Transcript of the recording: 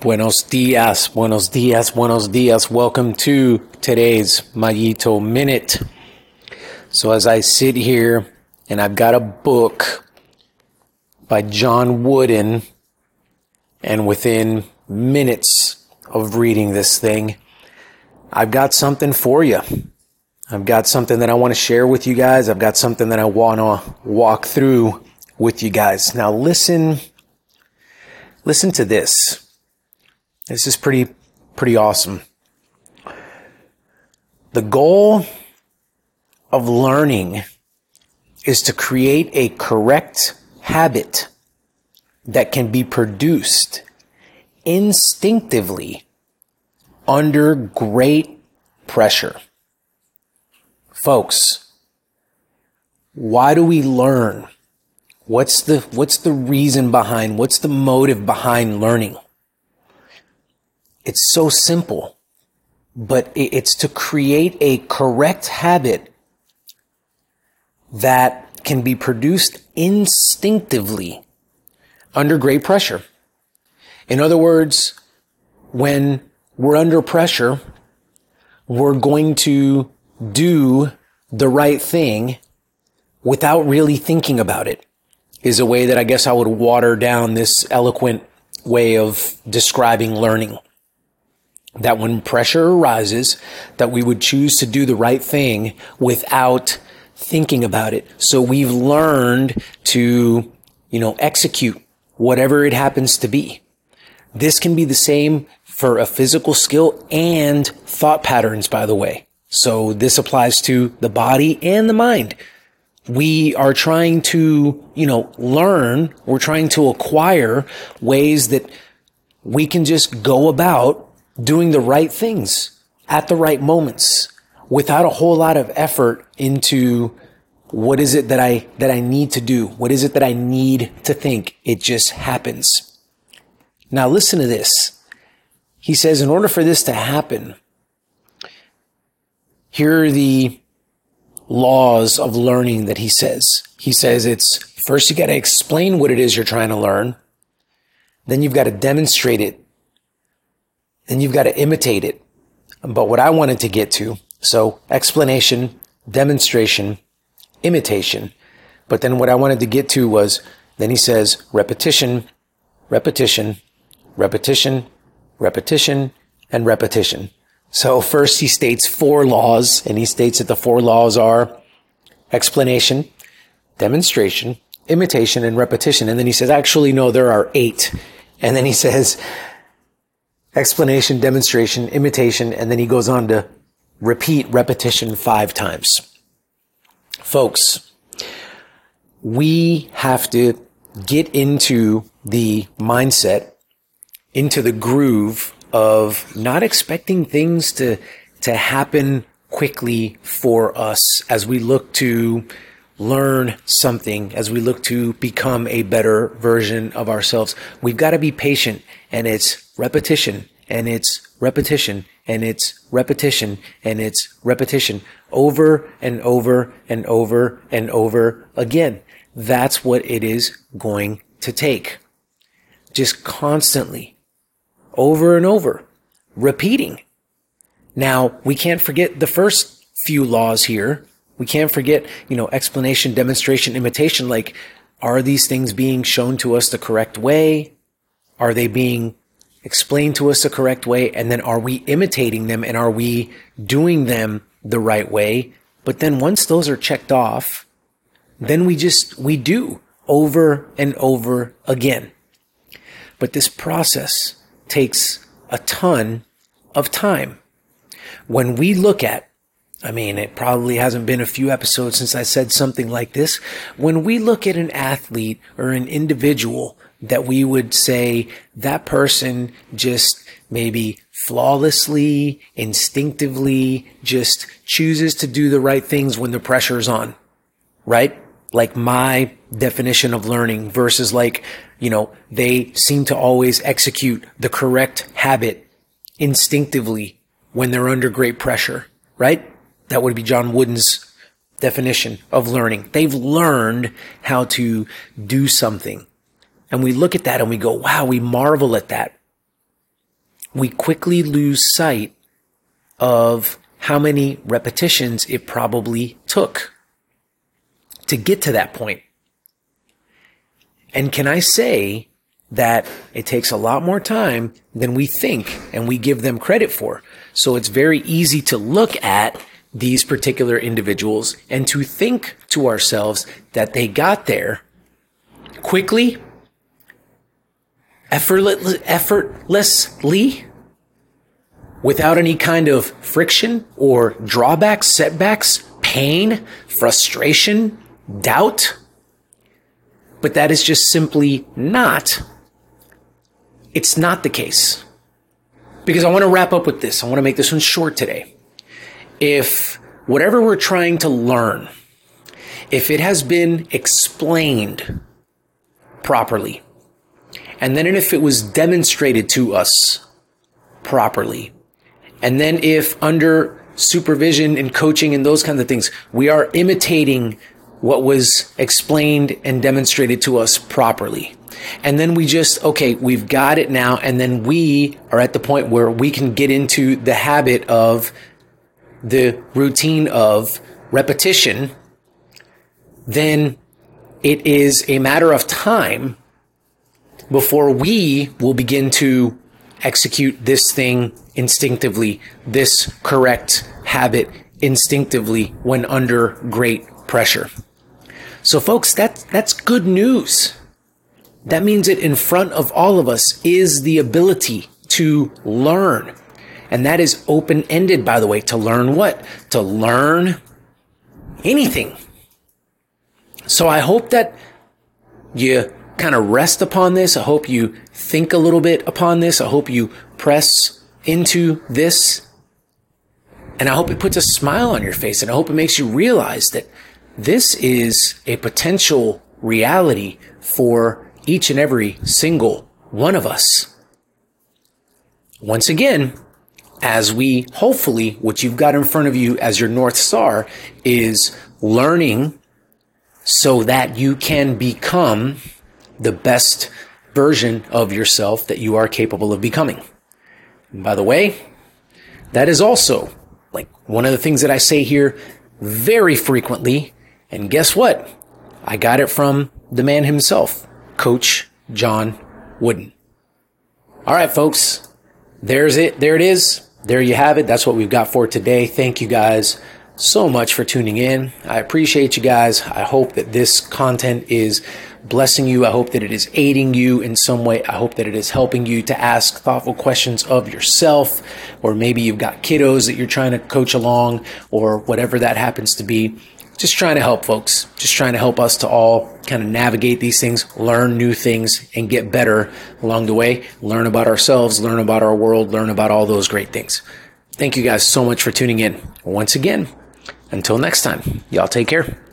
Buenos dias, buenos dias, buenos dias. Welcome to today's Mayito Minute. So, as I sit here and I've got a book by John Wooden, and within minutes of reading this thing, I've got something for you. I've got something that I want to share with you guys. I've got something that I want to walk through with you guys. Now, listen, listen to this. This is pretty, pretty awesome. The goal of learning is to create a correct habit that can be produced instinctively under great pressure. Folks, why do we learn? What's the, what's the reason behind, what's the motive behind learning? It's so simple, but it's to create a correct habit that can be produced instinctively under great pressure. In other words, when we're under pressure, we're going to do the right thing without really thinking about it is a way that I guess I would water down this eloquent way of describing learning that when pressure arises, that we would choose to do the right thing without thinking about it. So we've learned to, you know, execute whatever it happens to be. This can be the same for a physical skill and thought patterns, by the way. So this applies to the body and the mind. We are trying to, you know, learn, we're trying to acquire ways that we can just go about doing the right things at the right moments without a whole lot of effort into what is it that I, that I need to do? What is it that I need to think? It just happens. Now listen to this. He says, in order for this to happen, here are the laws of learning that he says. He says it's first you got to explain what it is you're trying to learn. Then you've got to demonstrate it then you've got to imitate it. But what I wanted to get to, so explanation, demonstration, imitation. But then what I wanted to get to was, then he says repetition, repetition, repetition, repetition, and repetition. So first he states four laws and he states that the four laws are explanation, demonstration, imitation, and repetition. And then he says, actually, no, there are eight. And then he says, explanation, demonstration, imitation, and then he goes on to repeat repetition five times. Folks, we have to get into the mindset, into the groove of not expecting things to, to happen quickly for us as we look to learn something, as we look to become a better version of ourselves. We've got to be patient and it's repetition and it's repetition and it's repetition and it's repetition over and over and over and over again. That's what it is going to take. Just constantly over and over repeating. Now we can't forget the first few laws here. We can't forget, you know, explanation, demonstration, imitation. Like, are these things being shown to us the correct way? Are they being explained to us the correct way? And then are we imitating them and are we doing them the right way? But then once those are checked off, then we just, we do over and over again. But this process takes a ton of time. When we look at, I mean, it probably hasn't been a few episodes since I said something like this. When we look at an athlete or an individual that we would say that person just maybe flawlessly, instinctively just chooses to do the right things when the pressure is on, right? Like my definition of learning versus like, you know, they seem to always execute the correct habit instinctively when they're under great pressure, right? That would be John Wooden's definition of learning. They've learned how to do something and we look at that and we go, wow, we marvel at that. we quickly lose sight of how many repetitions it probably took to get to that point. And can I say that it takes a lot more time than we think and we give them credit for? So it's very easy to look at these particular individuals and to think to ourselves that they got there quickly, effortlessly, without any kind of friction or drawbacks, setbacks, pain, frustration, doubt. But that is just simply not. It's not the case. Because I want to wrap up with this. I want to make this one short today. If whatever we're trying to learn, if it has been explained properly, and then if it was demonstrated to us properly, and then if under supervision and coaching and those kinds of things, we are imitating what was explained and demonstrated to us properly. And then we just, okay, we've got it now. And then we are at the point where we can get into the habit of the routine of repetition. Then it is a matter of time before we will begin to execute this thing instinctively, this correct habit instinctively when under great pressure. So folks, that, that's good news. That means that in front of all of us is the ability to learn. And that is open ended, by the way, to learn what? To learn anything. So I hope that you kind of rest upon this. I hope you think a little bit upon this. I hope you press into this. And I hope it puts a smile on your face. And I hope it makes you realize that this is a potential reality for each and every single one of us. Once again, as we hopefully, what you've got in front of you as your North Star is learning so that you can become the best version of yourself that you are capable of becoming. And by the way, that is also like one of the things that I say here very frequently and guess what? I got it from the man himself, Coach John Wooden. All right, folks. There's it. There it is. There you have it. That's what we've got for today. Thank you guys so much for tuning in. I appreciate you guys. I hope that this content is blessing you. I hope that it is aiding you in some way. I hope that it is helping you to ask thoughtful questions of yourself, or maybe you've got kiddos that you're trying to coach along, or whatever that happens to be just trying to help folks, just trying to help us to all kind of navigate these things, learn new things, and get better along the way. Learn about ourselves, learn about our world, learn about all those great things. Thank you guys so much for tuning in. Once again, until next time, y'all take care.